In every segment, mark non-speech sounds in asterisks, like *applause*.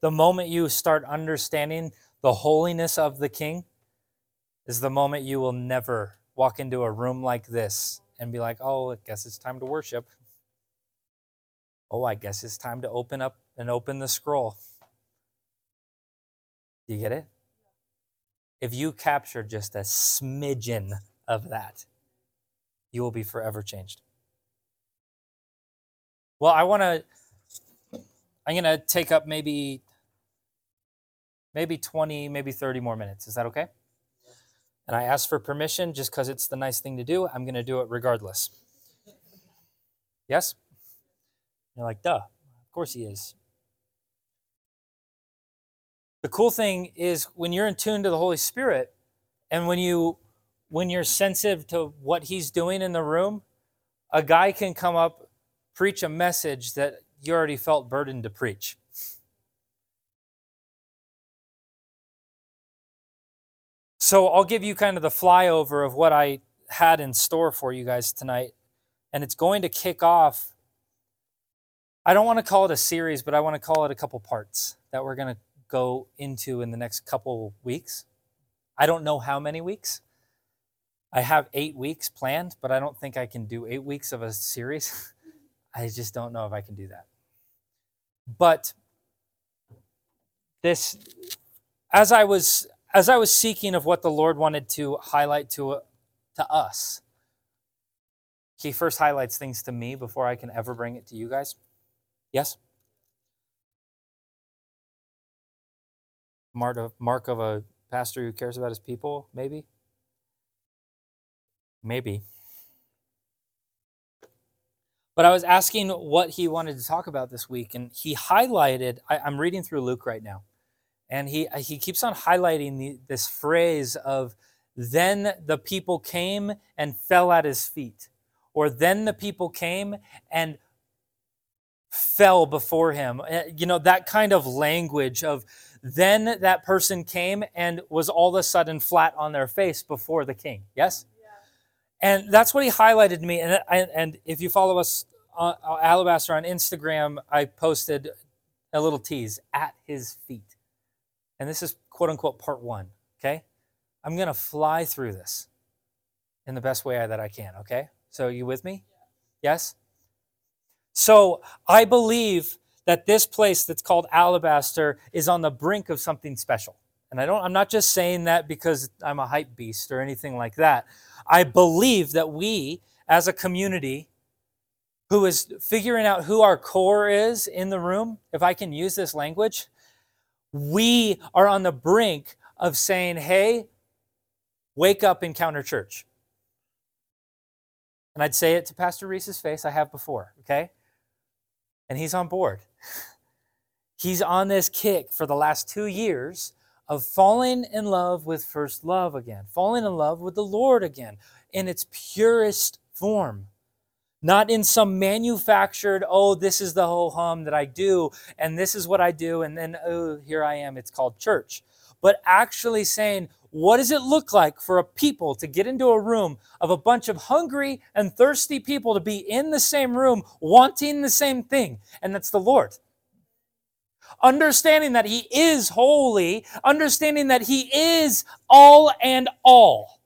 the moment you start understanding the holiness of the king is the moment you will never walk into a room like this and be like, oh, I guess it's time to worship. Oh, I guess it's time to open up and open the scroll. Do you get it? If you capture just a smidgen of that, you will be forever changed. Well, I want to I'm going to take up maybe maybe 20, maybe 30 more minutes. Is that okay? And I ask for permission just cuz it's the nice thing to do. I'm going to do it regardless. Yes? You're like, "Duh. Of course he is." The cool thing is when you're in tune to the Holy Spirit and when you when you're sensitive to what he's doing in the room, a guy can come up preach a message that you already felt burdened to preach. So I'll give you kind of the flyover of what I had in store for you guys tonight. And it's going to kick off. I don't want to call it a series, but I want to call it a couple parts that we're going to go into in the next couple weeks. I don't know how many weeks. I have eight weeks planned, but I don't think I can do eight weeks of a series. *laughs* I just don't know if I can do that. But this, as I was as I was seeking of what the Lord wanted to highlight to uh, to us, He first highlights things to me before I can ever bring it to you guys. Yes. Mark of, mark of a pastor who cares about his people, maybe. Maybe. But I was asking what he wanted to talk about this week, and he highlighted. I, am reading through Luke right now, and he he keeps on highlighting the, this phrase of "Then the people came and fell at his feet," or "Then the people came and fell before him." Eh, you know that kind of language of then that person came and was all of a sudden flat on their face before the king. Yes. And that's what he highlighted to me. And, and if you follow us uh, Alabaster on Instagram, I posted a little tease at his feet. And this is quote unquote part one, okay? I'm going to fly through this in the best way that I can, okay? So, you with me? Yes? So, I believe that this place that's called Alabaster is on the brink of something special. And I don't I'm not just saying that because I'm a hype beast or anything like that. I believe that we as a community who is figuring out who our core is in the room, if I can use this language, we are on the brink of saying, hey, wake up, Encounter Church. And I'd say it to Pastor Reese's face, I have before, okay? And he's on board. *laughs* he's on this kick for the last two years of falling in love with first love again, falling in love with the Lord again in its purest form not in some manufactured, oh, this is the whole hum that I do, and this is what I do, and then, oh, here I am. It's called church. But actually saying, what does it look like for a people to get into a room of a bunch of hungry and thirsty people to be in the same room wanting the same thing? And that's the Lord. Understanding that He is holy, understanding that He is all and all.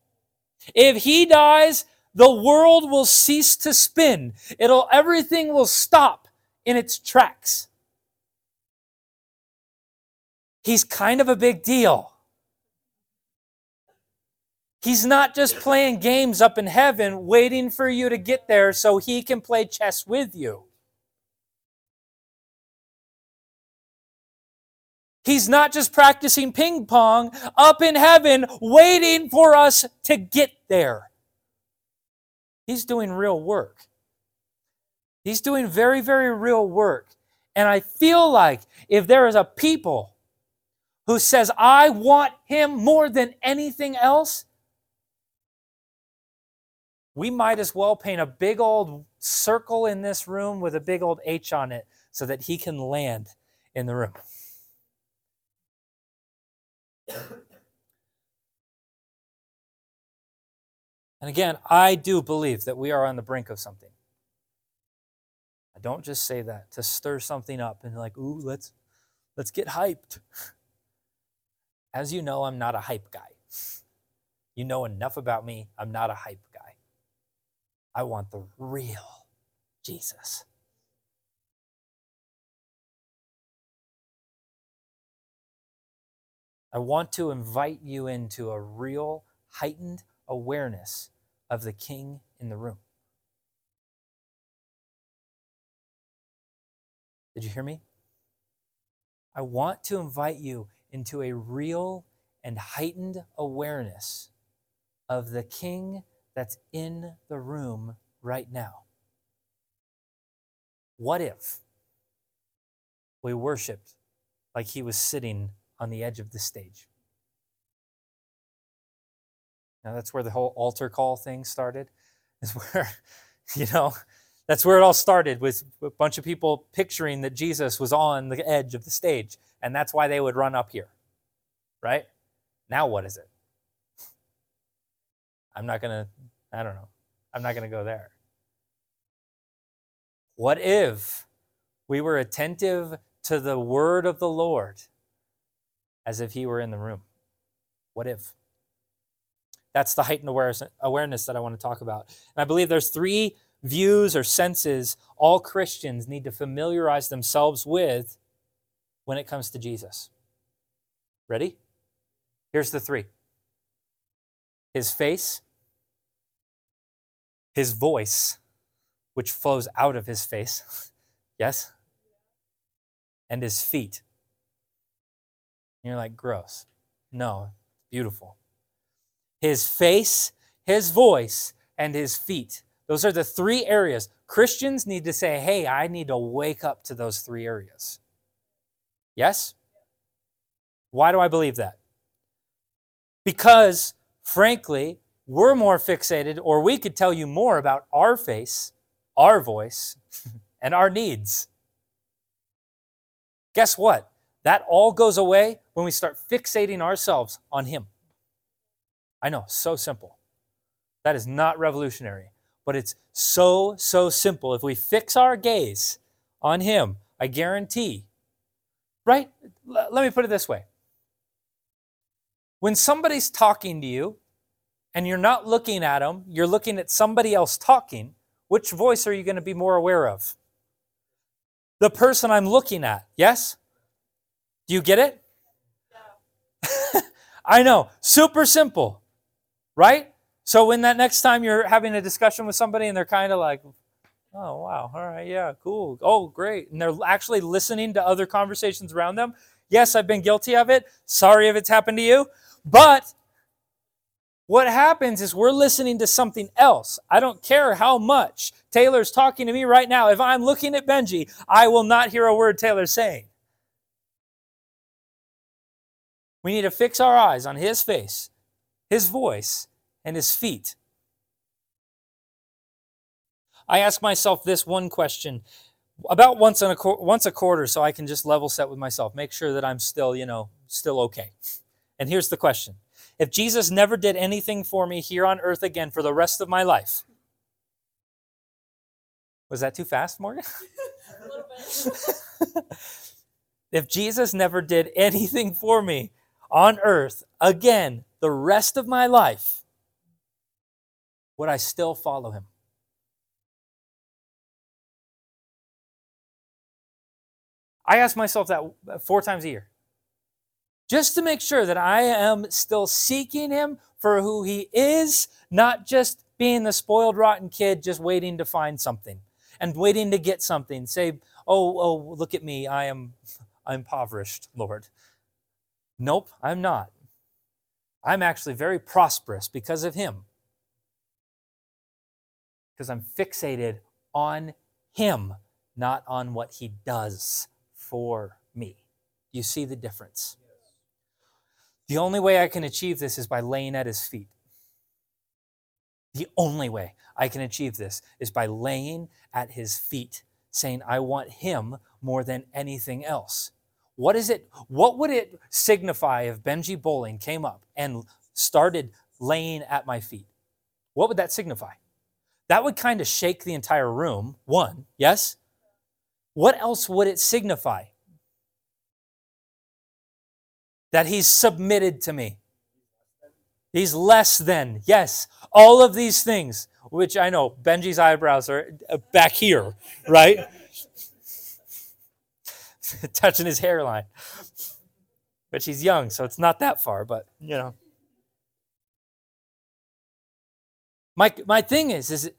If He dies, the world will cease to spin. It'll everything will stop in its tracks. He's kind of a big deal. He's not just playing games up in heaven, waiting for you to get there so he can play chess with you. He's not just practicing ping pong up in heaven, waiting for us to get there. He's doing real work. He's doing very, very real work. And I feel like if there is a people who says, I want him more than anything else, we might as well paint a big old circle in this room with a big old H on it so that he can land in the room. And again, I do believe that we are on the brink of something. I don't just say that to stir something up and like, ooh, let's Let's get hyped. *laughs* As you know, I'm not a hype guy. You know enough about me. I'm not a hype guy. I want the real Jesus. I want to invite you into a real heightened awareness of the king in the room. Did you hear me? I want to invite you into a real and heightened awareness of the king that's in the room right now. What if we worshiped like he was sitting on the edge of the stage. Now that's where the whole altar call thing started. *laughs* Is where, you know, that's where it all started with a bunch of people picturing that Jesus was on the edge of the stage, and that's why they would run up here. Right? Now what is it? *laughs* I'm not gonna, I don't know. I'm not gonna go there. What if we were attentive to the word of the Lord as if he were in the room. What if? That's the heightened awareness that I want to talk about. And I believe there's three views or senses all Christians need to familiarize themselves with when it comes to Jesus. Ready? Here's the three His face, His voice, which flows out of His face. *laughs* yes? And His feet, and you're like, gross. No, beautiful. His face, his voice, and his feet. Those are the three areas. Christians need to say, hey, I need to wake up to those three areas. Yes? Why do I believe that? Because, frankly, we're more fixated, or we could tell you more about our face, our voice, *laughs* and our needs. Guess what? That all goes away when we start fixating ourselves on Him. I know, so simple. That is not revolutionary, but it's so, so simple. If we fix our gaze on Him, I guarantee, right? L- let me put it this way. When somebody's talking to you and you're not looking at them, you're looking at somebody else talking, which voice are you going to be more aware of? The person I'm looking at, yes? Do you get it? *laughs* I know, super simple, right? So when that next time you're having a discussion with somebody and they're kind of like, oh, wow, all right, yeah, cool, oh, great, and they're actually listening to other conversations around them. Yes, I've been guilty of it. Sorry if it's happened to you. But what happens is we're listening to something else. I don't care how much Taylor's talking to me right now. If I'm looking at Benji, I will not hear a word Taylor's saying. We need to fix our eyes on his face, his voice, and his feet. I ask myself this one question about once, a, once a quarter so I can just level set with myself, make sure that I'm still, you know, still okay. And here's the question If Jesus never did anything for me here on earth again for the rest of my life, was that too fast, Morgan? *laughs* *laughs* if Jesus never did anything for me on earth again the rest of my life, would I still follow him? I ask myself that four times a year. Just to make sure that I am still seeking him for who he is, not just being the spoiled, rotten kid just waiting to find something and waiting to get something. Say, oh, oh, look at me. I am I'm impoverished, Lord. Nope, I'm not. I'm actually very prosperous because of him. Because I'm fixated on him, not on what he does for me. You see the difference? The only way I can achieve this is by laying at his feet. The only way I can achieve this is by laying at his feet, saying, I want him more than anything else. What is it? What would it signify if Benji Bowling came up and started laying at my feet? What would that signify? That would kind of shake the entire room. One, yes. What else would it signify? that he's submitted to me. He's less than. Yes, all of these things, which I know Benji's eyebrows are uh, back here, right? *laughs* Touching his hairline. But she's young, so it's not that far, but you know. My my thing is, is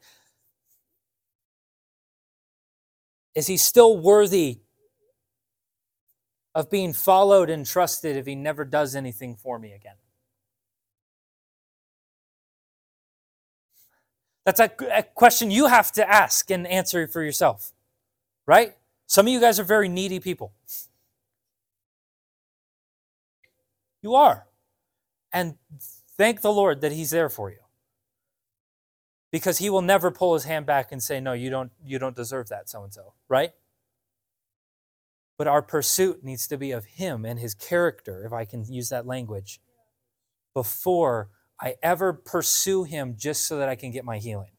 is he still worthy of being followed and trusted if he never does anything for me again? That's a, a, question you have to ask and answer for yourself, right? Some of you guys are very needy people. You are. And thank the Lord that He's there for you. Because He will never pull His hand back and say, No, you don't, you don't deserve that, so and so, right? But our pursuit needs to be of Him and His character, if I can use that language, before I ever pursue him just so that I can get my healing.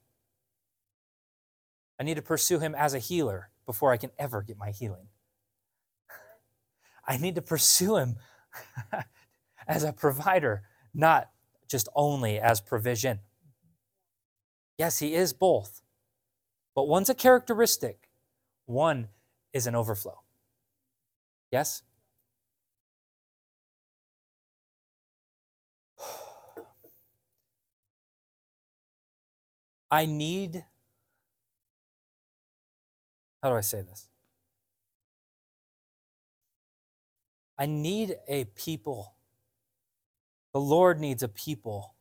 I need to pursue him as a healer before I can ever get my healing. I need to pursue him *laughs* as a provider, not just only as provision. Yes, he is both. But one's a characteristic, one is an overflow. Yes? *sighs* I need, how do I say this? I need a people. The Lord needs a people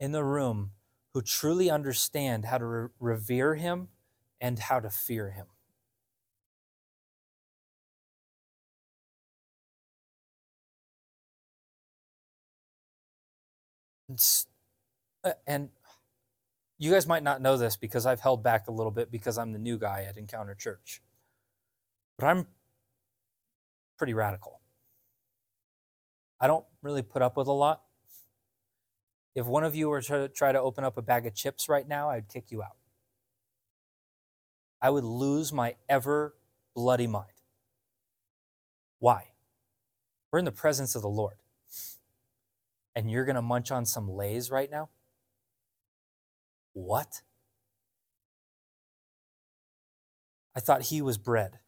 in the room who truly understand how to re- revere Him and how to fear Him. Uh, and you guys might not know this because I've held back a little bit because I'm the new guy at Encounter Church. But I'm pretty radical. I don't really put up with a lot. If one of you were to try to open up a bag of chips right now, I'd kick you out. I would lose my ever bloody mind. Why? We're in the presence of the Lord. And you're going to munch on some lays right now? What? I thought he was bread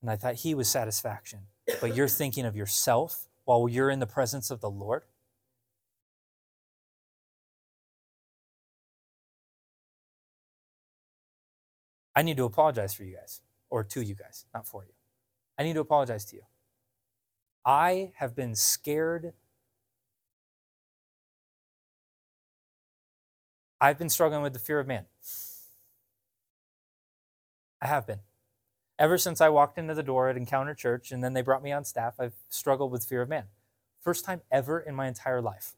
and I thought he was satisfaction. But you're thinking of yourself while you're in the presence of the Lord? I need to apologize for you guys, or to you guys, not for you. I need to apologize to you. I have been scared I've been struggling with the fear of man. I have been. Ever since I walked into the door at Encounter Church and then they brought me on staff, I've struggled with fear of man. First time ever in my entire life.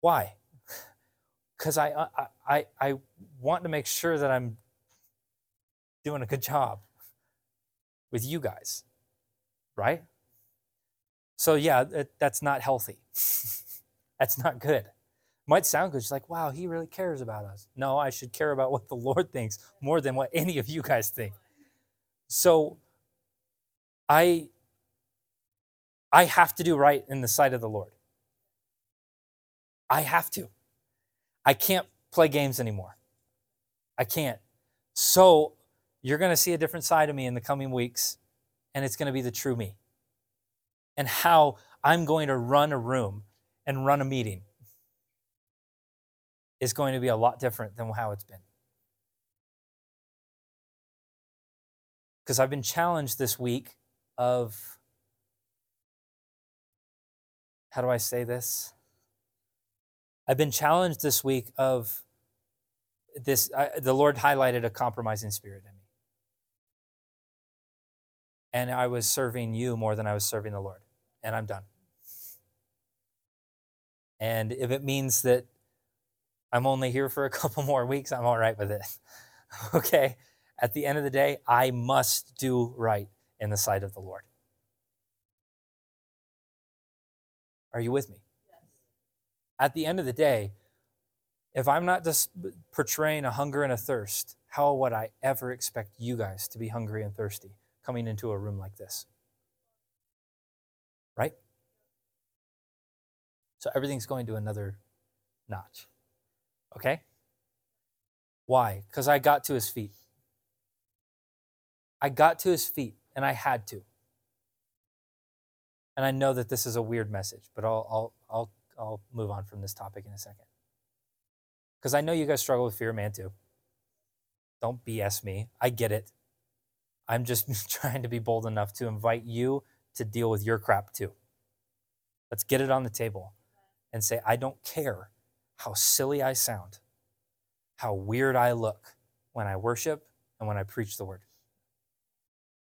Why? *laughs* Because I, I, I, want to make sure that I'm doing a good job with you guys, right? So, yeah, that's not healthy. *laughs* that's not good might sound good. She's like, wow, he really cares about us. No, I should care about what the *laughs* Lord thinks more than what any of you guys think. So I I have to do right in the sight of the Lord. I have to. I can't play games anymore. I can't. So you're going to see a different side of me in the coming weeks, and it's going to be the true me. And how I'm going to run a room and run a meeting is going to be a lot different than how it's been. Because I've been challenged this week of how do I say this? I've been challenged this week of this I, the Lord highlighted a compromising spirit in me. And I was serving you more than I was serving the Lord. And I'm done. And if it means that I'm only here for a *laughs* couple more weeks. I'm all right with it. *laughs* okay? At the end of the day, I must do right in the sight of the Lord. Are you with me? Yes. At the end of the day, if I'm not just portraying a hunger and a thirst, how would I ever expect you guys to be hungry and thirsty coming into a room like this? Right? So everything's going to another notch. Okay? Why? Because I got to his feet. I got to his feet and I had to. And I know that this is a weird message, but I'll, I'll, I'll, I'll move on from this topic in a second. Because I know you guys struggle with fear man too. Don't BS me. I get it. I'm just *laughs* trying to be bold enough to invite you to deal with your crap too. Let's get it on the table and say, I don't care how silly I sound, how weird I look when I worship and when I preach the word.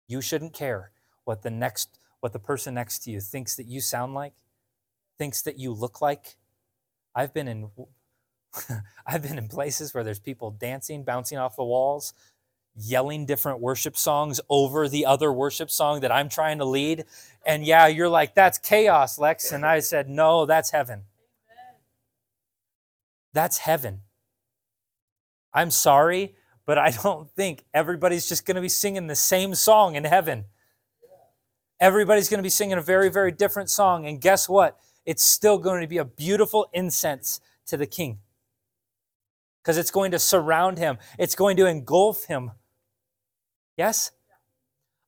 You shouldn't care what the next what the person next to you thinks that you sound like, thinks that you look like. I've been in *laughs* I've been in places where there's people dancing, bouncing off the walls, yelling different worship songs over the other worship song that I'm trying to lead. And yeah, you're like, that's chaos, Lex. And I said, no, that's heaven. That's heaven. I'm sorry, but I *laughs* don't think everybody's just going to be singing the same song in heaven. Everybody's going to be singing a very, very different song. And guess what? It's still going to be a beautiful incense to the king because it's going to surround him, it's going to engulf him. Yes?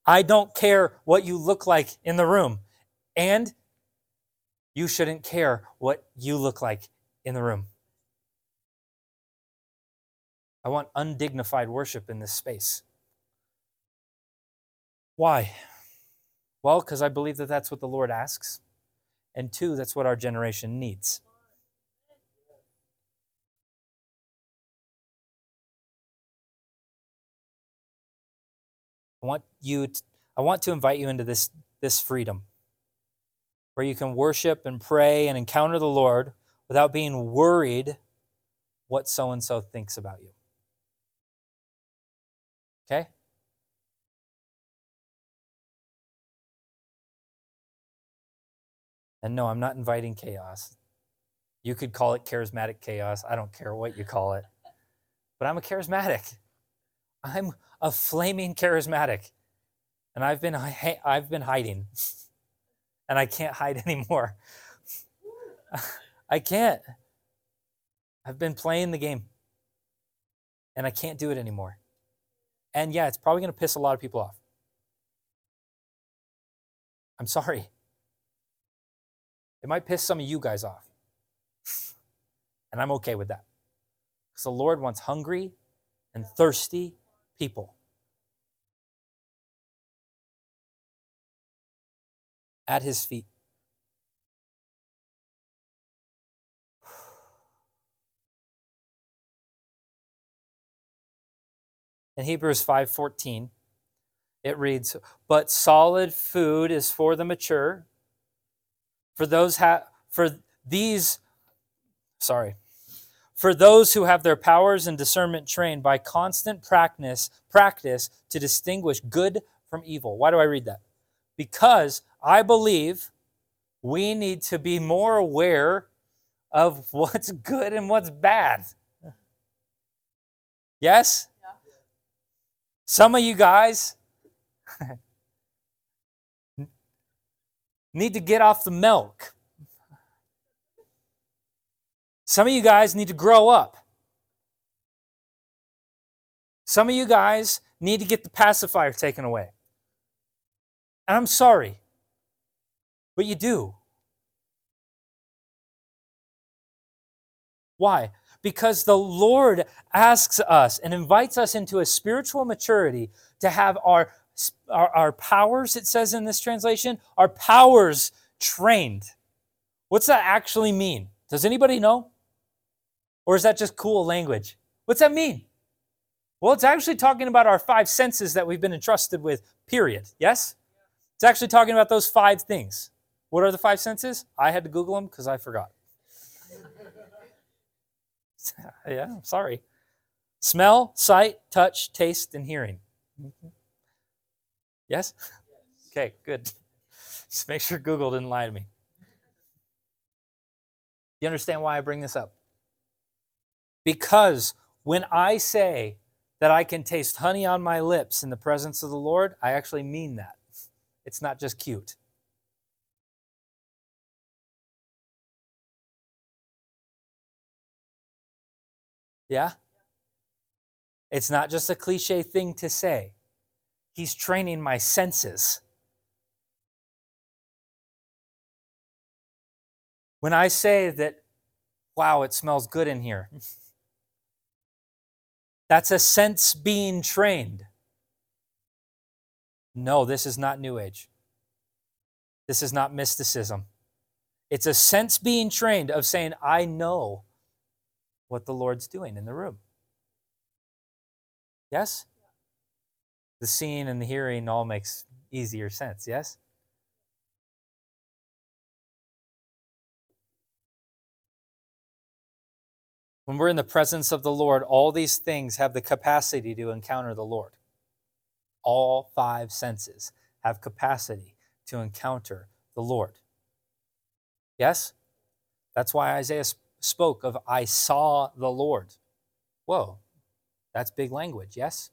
I don't care what you look like in the room. And you shouldn't care what you look like in the room. I want undignified worship in this space. Why? Well, because I believe that that's what the Lord asks. And two, that's what our generation needs. I want you to, I want to invite you into this this freedom where you can worship and pray and encounter the Lord without being worried what so and so thinks about you. Okay? And no, I'm not inviting chaos. You could call it charismatic chaos. I don't care what you call it. But I'm a charismatic. I'm a flaming charismatic. And I've been I've been hiding. And I can't hide *laughs* anymore. I can't. I've been playing the game. And I can't do it anymore. And yeah, it's probably going to piss a lot of people off. I'm sorry. It might piss some of you guys off. *laughs* And I'm okay with that. Because the Lord wants hungry and thirsty people. At his feet. In Hebrews 5:14, it reads, "But solid food is for the mature, for those ha- for these sorry, for those who have their powers and discernment trained by constant practice, practice to distinguish good from evil. Why do I read that? Because I believe we need to be more aware of *laughs* what's good and what's bad. Yes? Some of you guys *laughs* need to get off the milk. Some of you guys need to grow up. Some of you guys need to get the pacifier taken away. And I'm sorry, but you do. Why? Because the Lord asks us and invites us into a spiritual maturity to have our, our, our powers, it says in this translation, our powers trained. What's that actually mean? Does anybody know? Or is that just cool language? What's that mean? Well, it's actually talking about our five senses that we've been entrusted with, period. Yes? It's actually talking about those five things. What are the five senses? I had to Google them because I forgot. *laughs* yeah, sorry. Smell, sight, touch, taste, and hearing. Mm-hmm. Yes? Okay, good. *laughs* Just make sure Google didn't lie to me. You understand why I bring this up? Because when I say that I can taste honey on my lips in the presence of the Lord, I actually mean that. It's not just cute. Yeah? It's not just a cliche thing to say. He's training my senses. When I say that, wow, it smells good in here, *laughs* that's a sense being trained. No, this is not New Age. This is not mysticism. It's a sense being trained of saying, I know what the Lord's doing in the room. Yes? The seeing and the hearing all makes easier sense, yes? When we're in the presence of the Lord, all these things have the capacity to encounter the Lord. All five senses have capacity to encounter the Lord. Yes? That's why Isaiah spoke of, I saw the Lord. Whoa, that's big language, yes?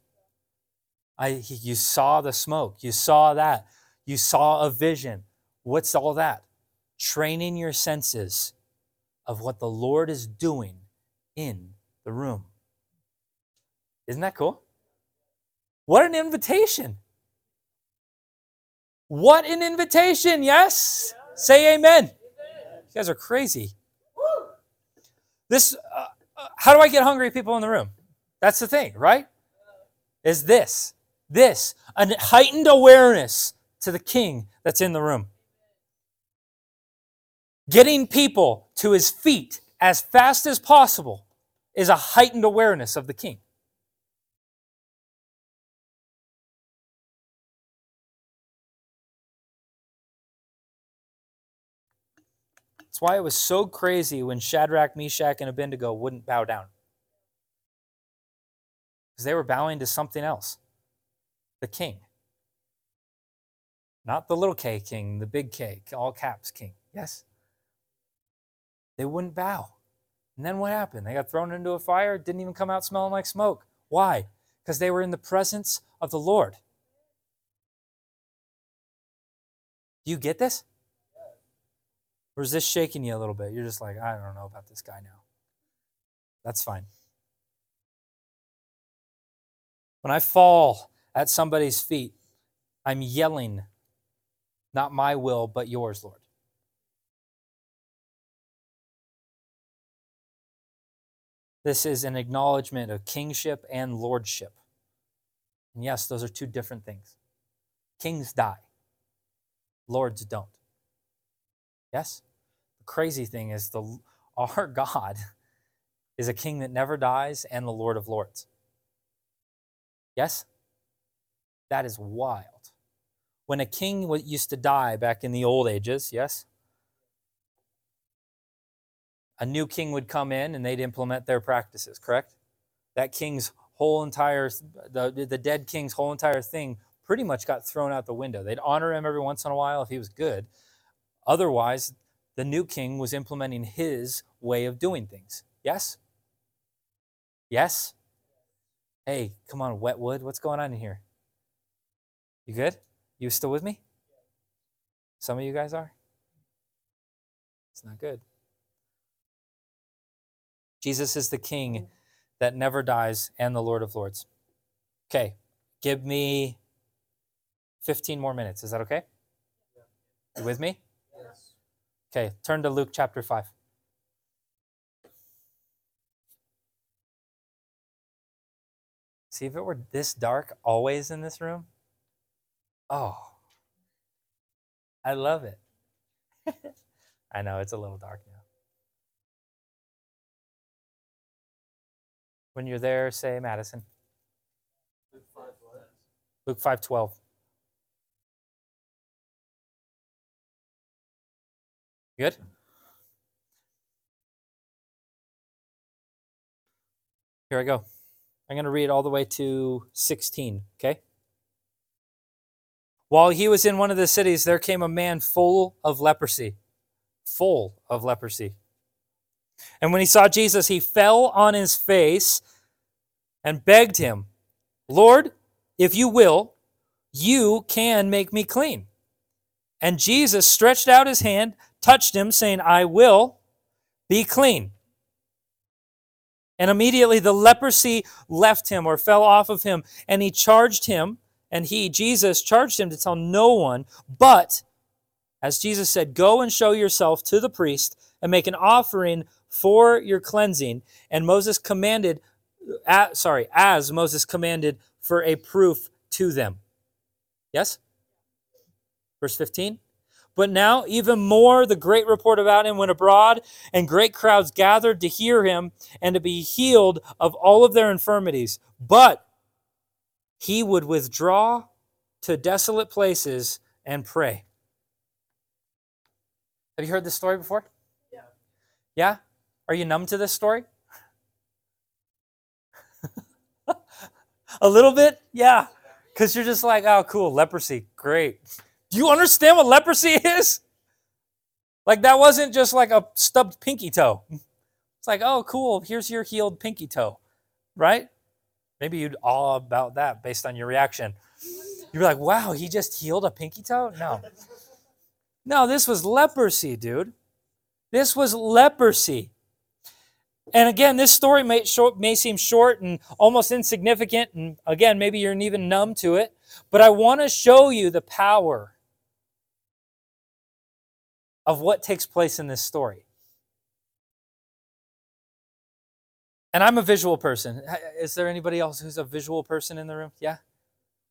I, you saw the smoke, you saw that, you saw a vision. What's all that? Training your senses of what the Lord is doing in the room. Isn't that cool? What an invitation! What an invitation, yes? Say amen. You guys are crazy. This, uh, uh, how do I get hungry people in the room? That's the thing, right? Is this, this, a heightened awareness to the king that's in the room. Getting people to his feet as fast as possible is a heightened awareness of the king. That's why it was so crazy when Shadrach, Meshach, and Abednego wouldn't bow down. Because they were bowing to something else the king. Not the little k king, the big K, all caps king. Yes? They wouldn't bow. And then what happened? They got thrown into a fire, didn't even come out smelling like smoke. Why? Because they were in the presence of the Lord. Do you get this? Or is this shaking you a little bit? You're just like, I don't know about this guy now. That's fine. When I fall at somebody's feet, I'm yelling, not my will, but yours, Lord. This is an acknowledgement of kingship and lordship. And yes, those are two different things. Kings die, lords don't. Yes? Crazy thing is the our *laughs* God is a king that never dies and the Lord of lords. Yes? That is wild. When a king used to die back in the old ages, yes? A new king would come in and they'd implement their practices, correct? That king's whole entire, the, the dead king's whole entire thing pretty much got thrown out the window. They'd honor him every once in a while if he was good. Otherwise, the new king was implementing his way of doing things. Yes? Yes? Hey, come on, Wetwood, what's going on in here? You good? You still with me? Some of you guys are? It's not good. Jesus is the King hmm. that never dies and the Lord of Lords. Okay, give me 15 more minutes. Is that okay? You with me? Okay, turn to Luke chapter 5. See, if it were this dark always in this room, oh, I love it. *laughs* I know it's a little dark now. When you're there, say Madison. Luke 5 12. Good? Here I go. I'm going to read all the way to 16, okay? While he was in one of the cities, there came a man full of leprosy. Full of leprosy. And when he saw Jesus, he fell on his face and begged him, Lord, if you will, you can make me clean. And Jesus stretched out his hand, touched him, saying, I will be clean. And immediately the leprosy left him or fell off of him, and he charged him, and he, Jesus, charged him to tell no one, but as Jesus said, Go and show yourself to the priest and make an offering for your cleansing. And Moses commanded, uh, sorry, as Moses commanded for a proof to them. Yes? Verse 15. But now, even more, the great report about him went abroad, and great crowds gathered to hear him and to be healed of all of their infirmities. But he would withdraw to desolate places and pray. Have you heard this story before? Yeah. Yeah? Are you numb to this story? *laughs* A little bit? Yeah. Because you're just like, oh, cool, leprosy, great. Do you understand what leprosy *laughs* is? Like, that wasn't just like a stubbed pinky toe. It's like, oh, cool, here's your healed pinky toe, right? Maybe you'd awe about that based on your reaction. You're like, wow, he just healed a pinky toe? No. No, this was leprosy, dude. This was leprosy. And again, this story may, short, may seem short and almost insignificant. And again, maybe you're even numb to it. But I want to show you the power of what takes place in this story. And I'm a visual person. Is there anybody else who's a visual person in the room? Yeah?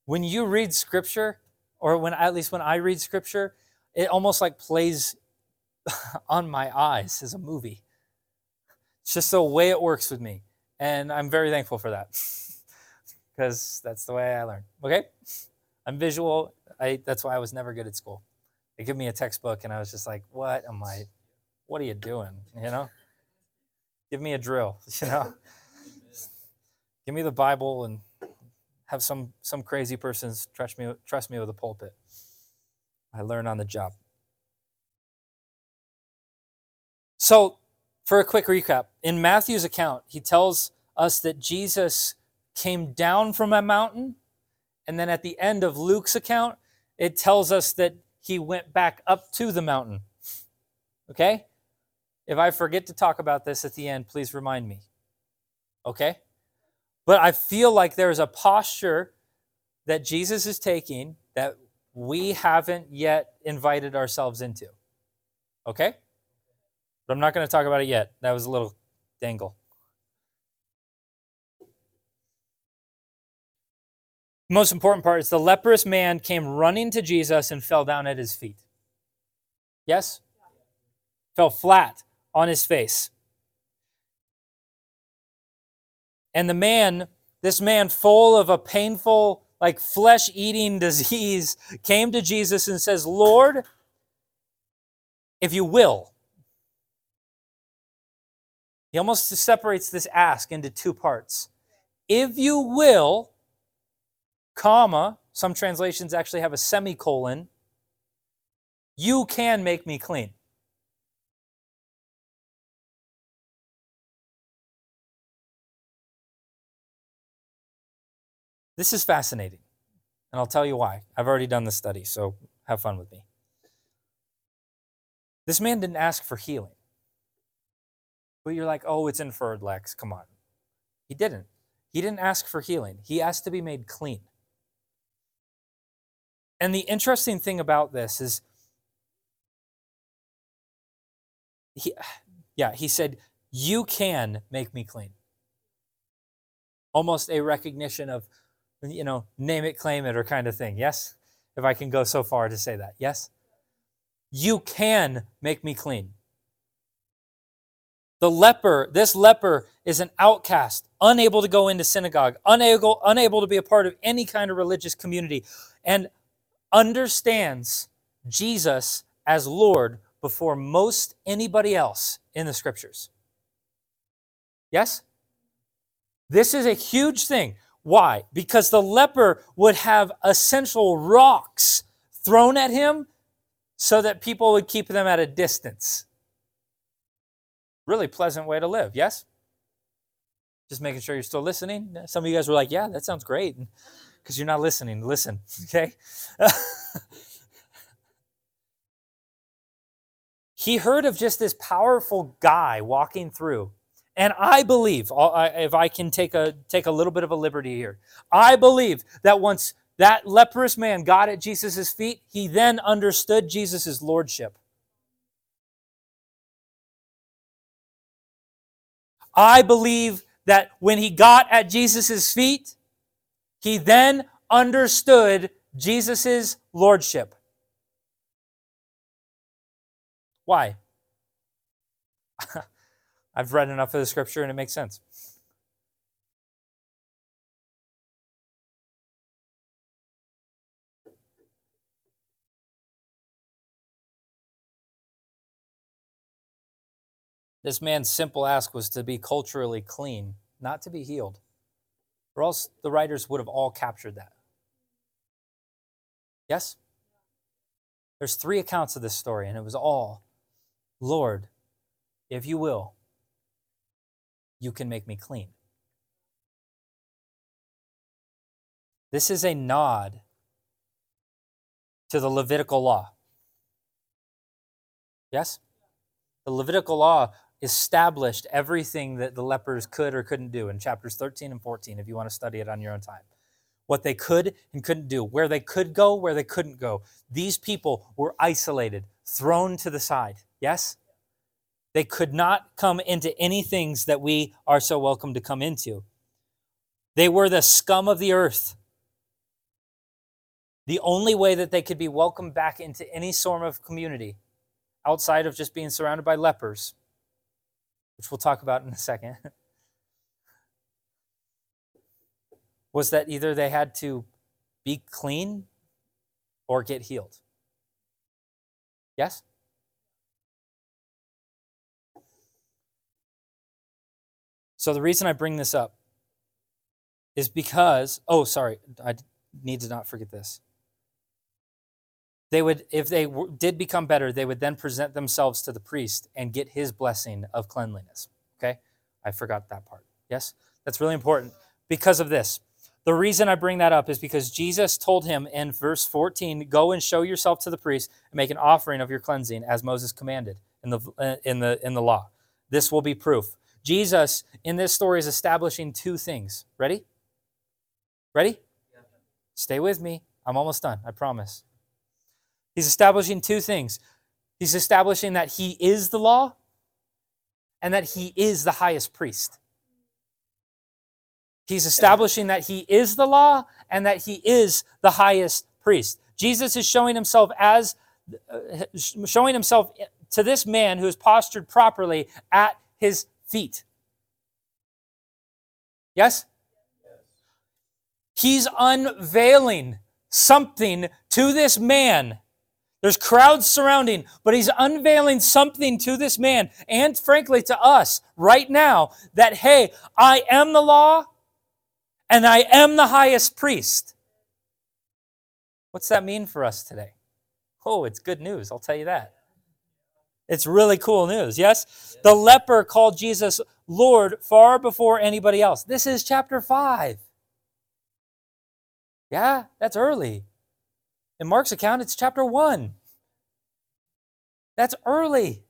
When you read scripture, or when at least when I read scripture, it almost like plays *laughs* on my eyes as a movie. It's just the way it works with me. And I'm very thankful for that *laughs* because that's the way I learn. Okay? I'm visual. I, that's why I was never good at school. They give me a textbook and I was just like, what am I, what are you doing? You know? Give me a drill, *laughs* you know? Give me the Bible and have some, some crazy persons trust me, trust me with a pulpit. I learn on the job. So, for a quick recap, in Matthew's account, he tells us that Jesus came down from a mountain. And then at the end of Luke's account, it tells us that he went back up to the mountain. Okay? If I forget to talk about this at the end, please remind me. Okay? But I feel like there's a posture that Jesus is taking that we haven't yet invited ourselves into. Okay? But I'm not going to talk about it yet. That was a little dangle. Most important part is the leprous man came running to Jesus and fell down at his feet. Yes? Fell flat on his face. And the man, this man full of a painful like flesh eating *laughs* disease, came to Jesus and says, Lord, if you will. He almost separates this ask into two parts. If you will, comma, some translations actually have a semicolon, you can make me clean. This is fascinating, and I'll tell you why. I've already done the study, so have fun with me. This man didn't ask for healing. But you're like, oh, it's inferred, Lex. Come on. He didn't. He didn't ask for healing, he asked to be made clean. And the interesting thing about this is, he, yeah, he said, You can make me clean. Almost a recognition of, you know, name it, claim it, or kind of thing. Yes? If I can go so far to say that. Yes? You can make me clean. The leper, this leper is an outcast, unable to go into synagogue, unable, unable to be a part of any kind of religious community, and understands Jesus as Lord before most anybody else in the scriptures. Yes? This is a huge thing. Why? Because the leper would have essential rocks thrown at him so that people would keep them at a distance. Really pleasant way to live, yes? Just making sure you're still listening. Some of you guys were like, yeah, that sounds great. Because you're not listening. Listen, hmm. okay? *laughs* he heard of just this powerful guy walking through And I believe, uh, if I can take a, take a little bit of a liberty here, I believe that once that leprous man got at Jesus' feet, he then understood Jesus' lordship. I believe that when he got at Jesus' feet, he then understood Jesus' lordship. Why? *laughs* I've read enough of the scripture and it makes sense. This man's simple ask was to be culturally clean, not to be healed. Or else the writers would have all captured that. Yes? There's three accounts of this story, and it was all Lord, if you will, you can make me clean. This is a nod to the Levitical law. Yes? The Levitical law established everything that the lepers could or couldn't do in chapters 13 and 14 if you want to study it on your own time. What they could and couldn't do, where they could go, where they couldn't go. These people were isolated, thrown to the side. Yes? They could not come into any things that we are so welcome to come into. They were the scum of the earth. The only way that they could be welcomed back into any sort of community outside of just being surrounded by lepers which we'll talk about in a second, *laughs* was that either they had to be clean or get healed. Yes? So the reason I bring this up is because, oh, sorry, I need to not forget this they would if they w- did become better they would then present themselves to the priest and get his blessing of cleanliness okay? I forgot that part yes? That's really important because of this. The reason i bring that up is because jesus told him in verse 14 go and show yourself to the priest and make an offering of your cleansing as moses commanded in the in the in the law. This will be proof. Jesus in this story is establishing two things. Ready? Ready? Stay with me. I'm almost done i promise He's establishing two things. He's establishing that he is the law and that he is the highest priest. He's establishing that he is the law and that he is the highest priest. Jesus is showing himself as uh, showing himself to this man who is postured properly at his feet. Yes? He's unveiling something to this man there's crowds surrounding, but he's unveiling something to this man and frankly to us right now that, hey, I am the law and I am the highest priest. What's that mean for us today? Oh, it's good news, I'll tell you that. It's really cool news, yes? The leper called Jesus Lord far before anybody else. This is chapter 5. Yeah, that's early. In Mark's account, it's chapter 1. That's early.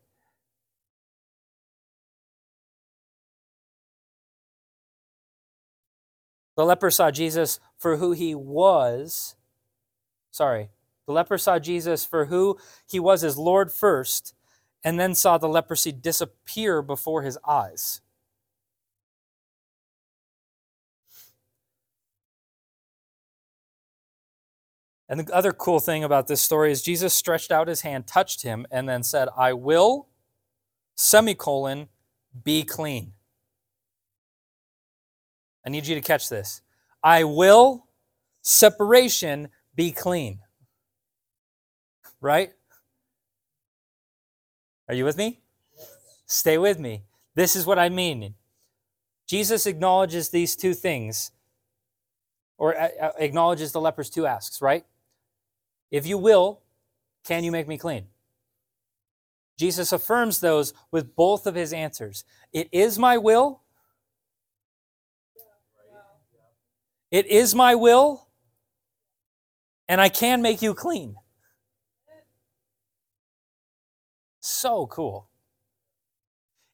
The leper saw Jesus for who he was. Sorry. The leper saw Jesus for who he was as Lord first, and then saw the leprosy disappear before his eyes. And the other cool thing about this story is Jesus stretched out his hand, touched him, and then said, I will, semicolon, be clean. I need you to catch this. I will, separation, be clean. Right? Are you with me? Stay with me. This is what I mean. Jesus acknowledges these two things, or uh, uh, acknowledges the leper's two asks, right? If you will, can you make me clean? Jesus affirms those with both of his answers. It is my will. It is my will, and I can make you clean. So cool.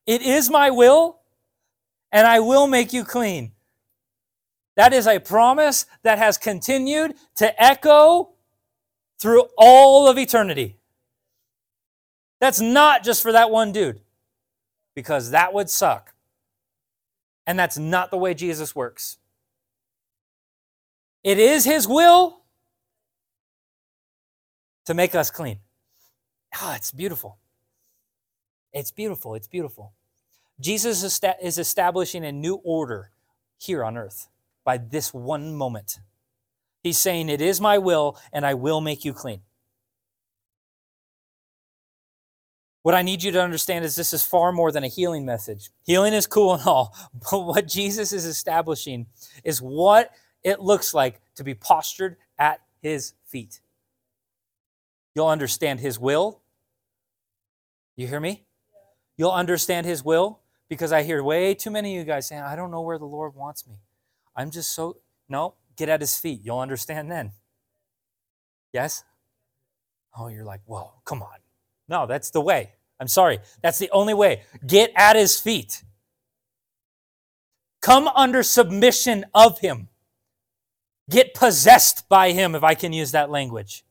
It is my will, and I will make you clean. That is a promise that has continued to echo through all of eternity. That's not just for that one dude, because that would suck. And that's not the way Jesus works. It is his will to make us clean. Ah, oh, it's beautiful. It's beautiful. It's beautiful. Jesus is establishing a new order here on earth by this one moment. He's saying, It is my will, and I will make you clean. What I need you to understand is this is far more than a healing message. Healing is cool and all, *laughs* but what Jesus is establishing is what it looks like to be postured at his feet. You'll understand his will. You hear me? You'll understand his will because I hear way too many of you guys saying, I don't know where the Lord wants me. I'm just so, no, get at his feet. You'll understand then. Yes? Oh, you're like, whoa, come on. No, that's the way. I'm sorry. That's the only way. Get at his feet. Come under submission of him. Get possessed by him, if I can use that language.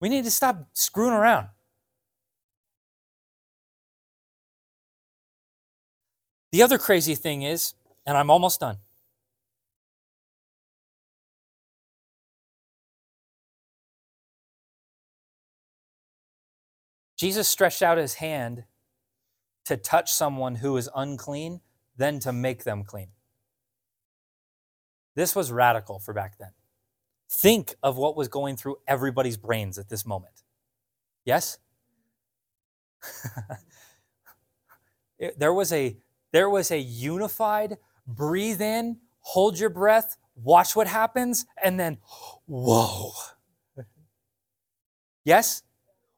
We need to stop screwing around. The other crazy thing is, and I'm almost done. Jesus stretched out his hand to touch someone who is unclean, then to make them clean. This was radical for back then. Think of what was going through everybody's brains at this moment. Yes? *laughs* there was a there was a unified breathe in, hold your breath, watch what happens, and then whoa. *laughs* Yes?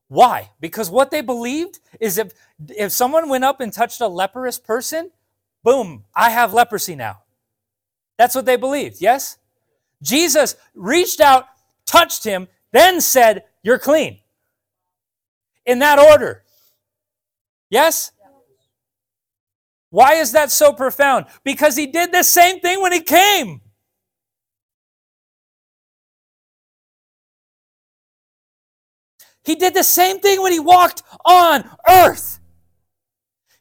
Why? Because what they believed is if, if someone went up and touched a leprous person, boom, I have leprosy now. That's what they believed, yes? Jesus reached out, touched him, then said, You're clean. In that order. Yes? Why is that so profound? Because he did the same thing when he came. He did the same thing when he walked on earth.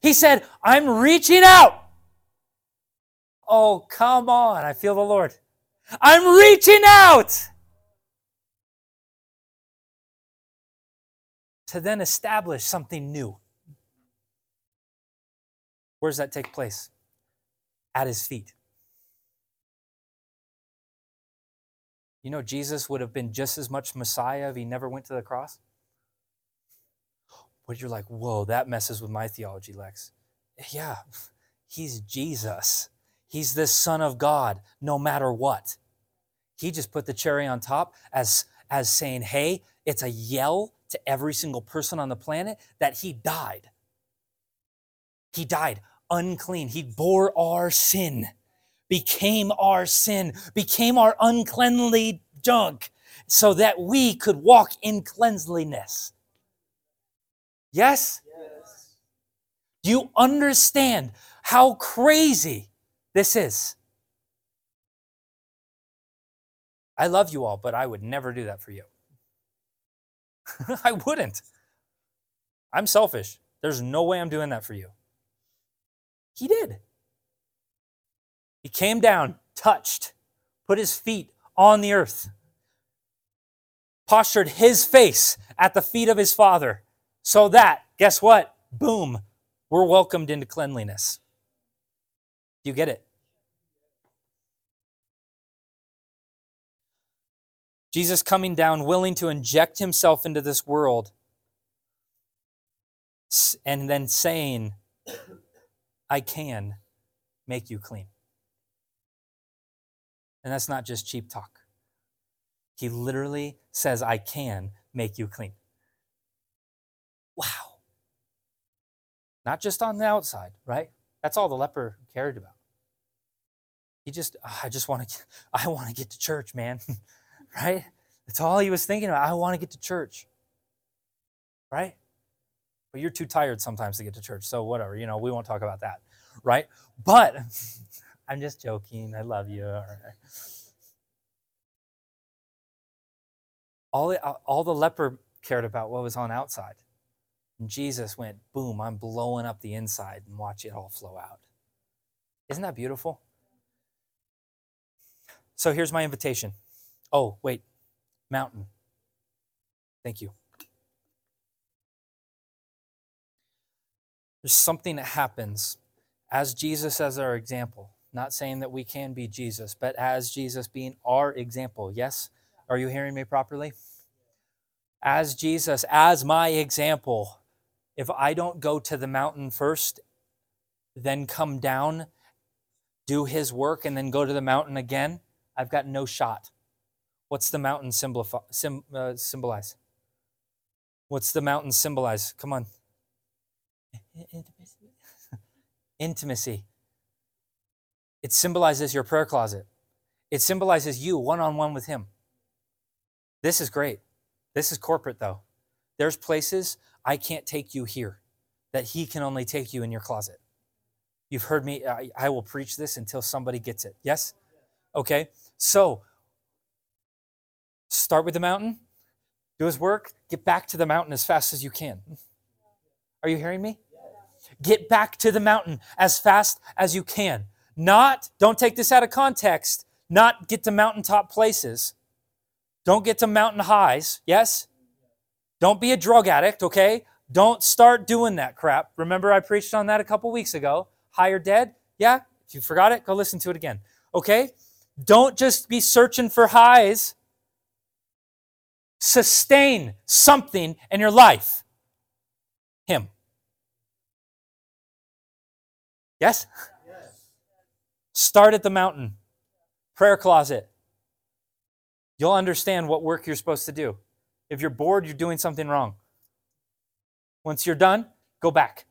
He said, I'm reaching out. Oh, come on. I feel the Lord. I'm reaching out to then establish something new. Where does that take place? At his feet. You know, Jesus would have been just as much Messiah if he never went to the cross but you're like, whoa, that messes with my theology, Lex. Yeah, he's Jesus. He's the Son of God, no matter what. He just put the cherry on top as, as saying, hey, it's a yell to every single person on the planet that he died. He died unclean. He bore our sin, became our sin, became our uncleanly junk, so that we could walk in cleanliness. Yes? Do you understand how crazy this is? I love you all, but I would never do that for you. *laughs* I wouldn't. I'm selfish. There's no way I'm doing that for you. He did. He came down, touched, put his feet on the earth, postured his face at the feet of his father, so that, guess what? Boom, we're welcomed into cleanliness. You get it? Jesus coming down, willing to inject himself into this world, and then saying, I can make you clean. And that's not just cheap talk. He literally says, I can make you clean. Wow. Not just on the outside, right? That's all the leper cared about. He just, oh, I just want to, *laughs* I want to get to church, man. *laughs* right? That's all he was thinking about. I want to get to church. Right? But you're too tired sometimes to get to church. So whatever, you know, we won't talk about that. right? But *laughs* I'm just joking. I love you. All right. All the, all the leper cared about what was on outside. And Jesus went, boom, I'm blowing up the inside and watch it all flow out. Isn't that beautiful? So here's my invitation. Oh, wait, mountain. Thank you. There's something that happens as Jesus as our example. Not saying that we can be Jesus, but as Jesus being our example. Yes? Are you hearing me properly? As Jesus, as my example, if I don't go to the mountain first, then come down, do his work, and then go to the mountain again, I've got no shot. What's the mountain sim, uh, symbolize? What's the mountain symbolize? Come on. Intimacy. *laughs* Intimacy. It symbolizes your prayer closet. It symbolizes you one on one with Him. This is great. This is corporate, though. There's places I can't take you here, that He can only take you in your closet. You've heard me, I, I will preach this until somebody gets it. Yes? Okay? So, start with the mountain, do His work, get back to the mountain as fast as you can. Are you hearing me? Get back to the mountain as fast as you can. Not, don't take this out of context, not get to mountaintop places. Don't get to mountain highs, yes? Don't be a drug addict, okay? Don't start doing that crap. Remember, I preached on that a couple weeks ago. High or dead? Yeah? If you forgot it, go listen to it again. Okay? Don't just be searching for highs. Sustain something in your life. Him. Yes? yes? Start at the mountain, prayer closet. You'll understand what work you're supposed to do. If you're bored, you're doing something wrong. Once you're done, go back.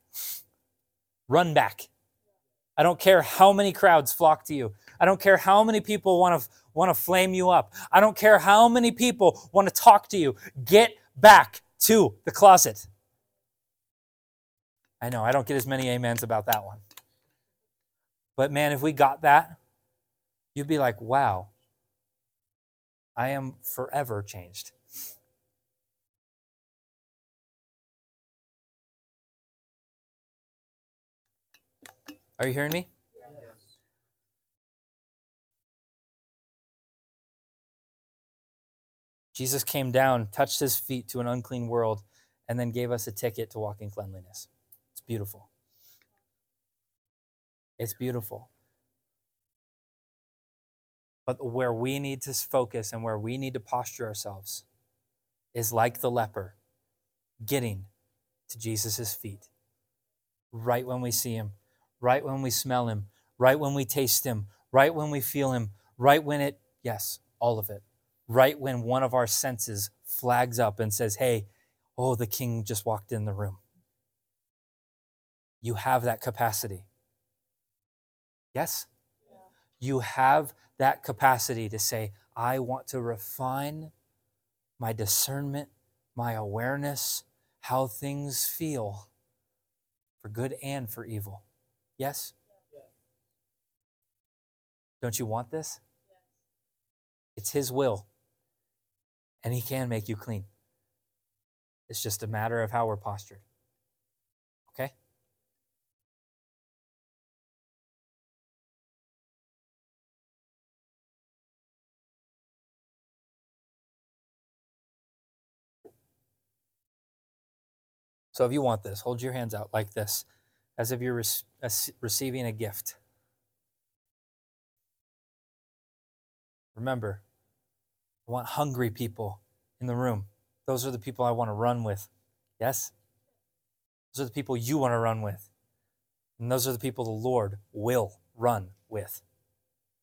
Run back. I don't care how many crowds flock to you. I don't care how many people want to want to flame you up. I don't care how many people want to talk to you. Get back to the closet. I know I don't get as many amens about that one. But man, if we got that, you'd be like, wow, I am forever changed. Are you hearing me? Yes. Jesus came down, touched his feet to an unclean world, and then gave us a ticket to walk in cleanliness. It's beautiful. It's beautiful. But where we need to focus and where we need to posture ourselves is like the leper, getting to Jesus' feet right when we see him, right when we smell him, right when we taste him, right when we feel him, right when it, yes, all of it, right when one of our senses flags up and says, hey, oh, the king just walked in the room. You have that capacity. Yes? Yeah. You have that capacity to say, I want to refine my discernment, my awareness, how things feel for good and for evil. Yes? Don't you want this? It's His will, and He can make you clean. It's just a matter of how we're postured. Okay? So if you want this, hold your hands out like this, as if you're receiving a gift. Remember, I want hungry people in the room. Those are the people I want to run with. Yes? Those are the people you want to run with. And those are the people the Lord will run with.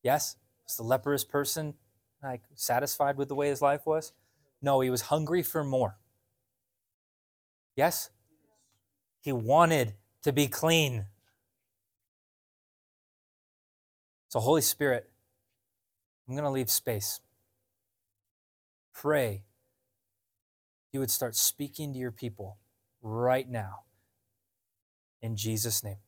Yes? Was the leprous person like satisfied with the way his life was? No, he was hungry for more. Yes? He wanted to be clean. So, Holy Spirit, I'm going to leave space. Pray you would start speaking to your people right now. In Jesus' name.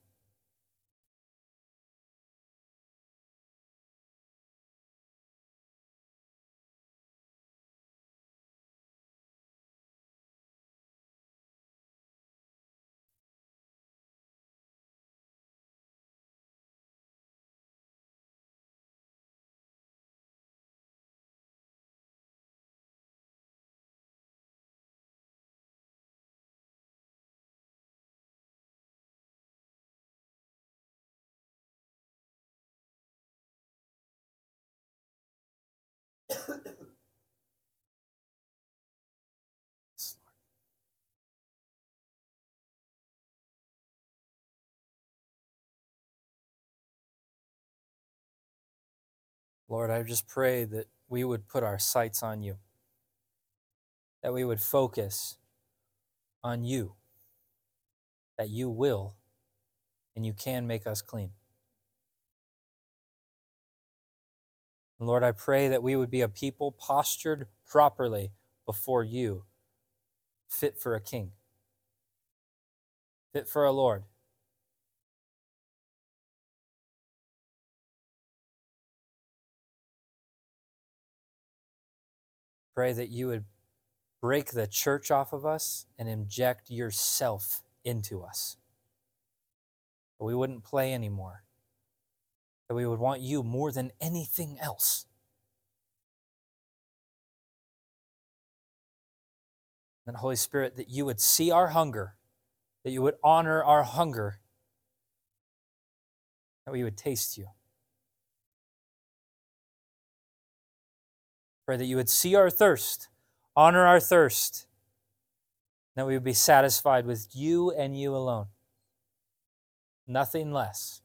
Lord, I just pray that we would put our sights on you, that we would focus on you, that you will and you can make us clean. Lord, I pray that we would be a people postured properly before you, fit for a king, fit for a Lord. Pray that you would break the church off of us and inject yourself into us. That we wouldn't play anymore. That we would want you more than anything else. And Holy Spirit, that you would see our hunger, that you would honor our hunger, that we would taste you. Pray that you would see our thirst, honor our thirst, that we would be satisfied with you and you alone. Nothing less.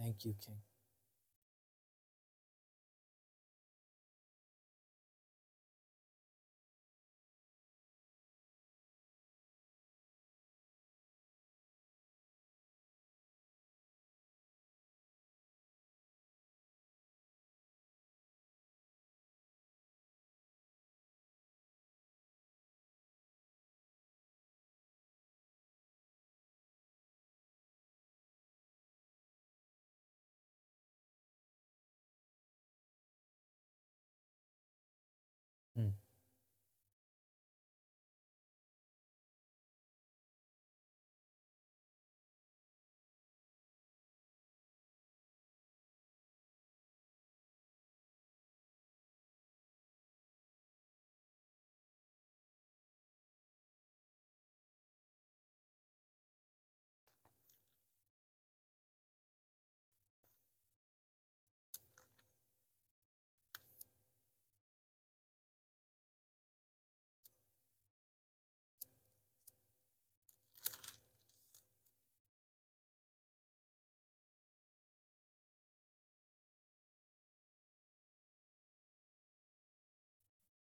Thank you, King.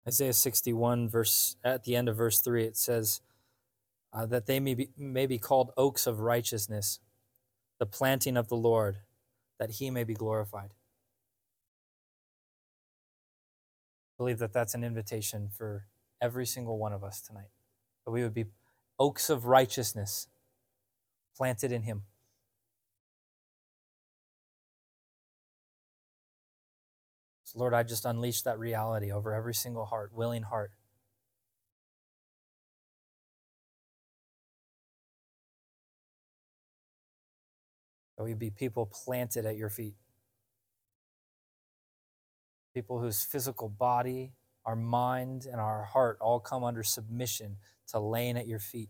Isaiah 61, verse at the end of verse 3, it says uh, that they may be, may be called oaks of righteousness, the planting of the Lord, that he may be glorified. I believe that that's an invitation for every single one of us tonight, that we would be oaks of righteousness planted in him. So, Lord, I just unleash that reality over every single heart, willing heart. That we be people planted at your feet. People whose physical body, our mind, and our heart all come under submission to laying at your feet.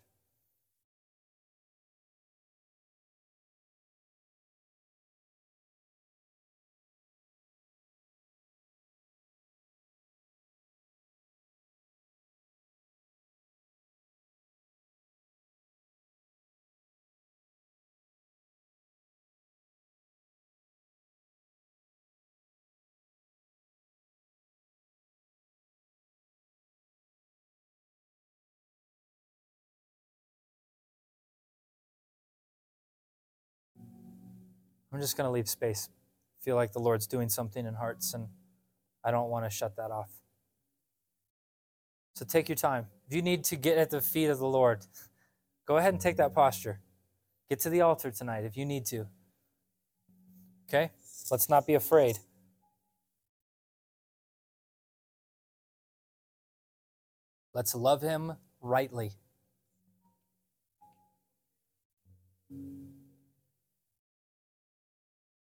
I'm just going to leave space. feel like the Lord's doing something in hearts, and I don't want to shut that off. So take your time. If you need to get at the feet of the Lord, go ahead and take that posture. Get to the altar tonight if you need to. Okay? Let's not be afraid. Let's love him rightly.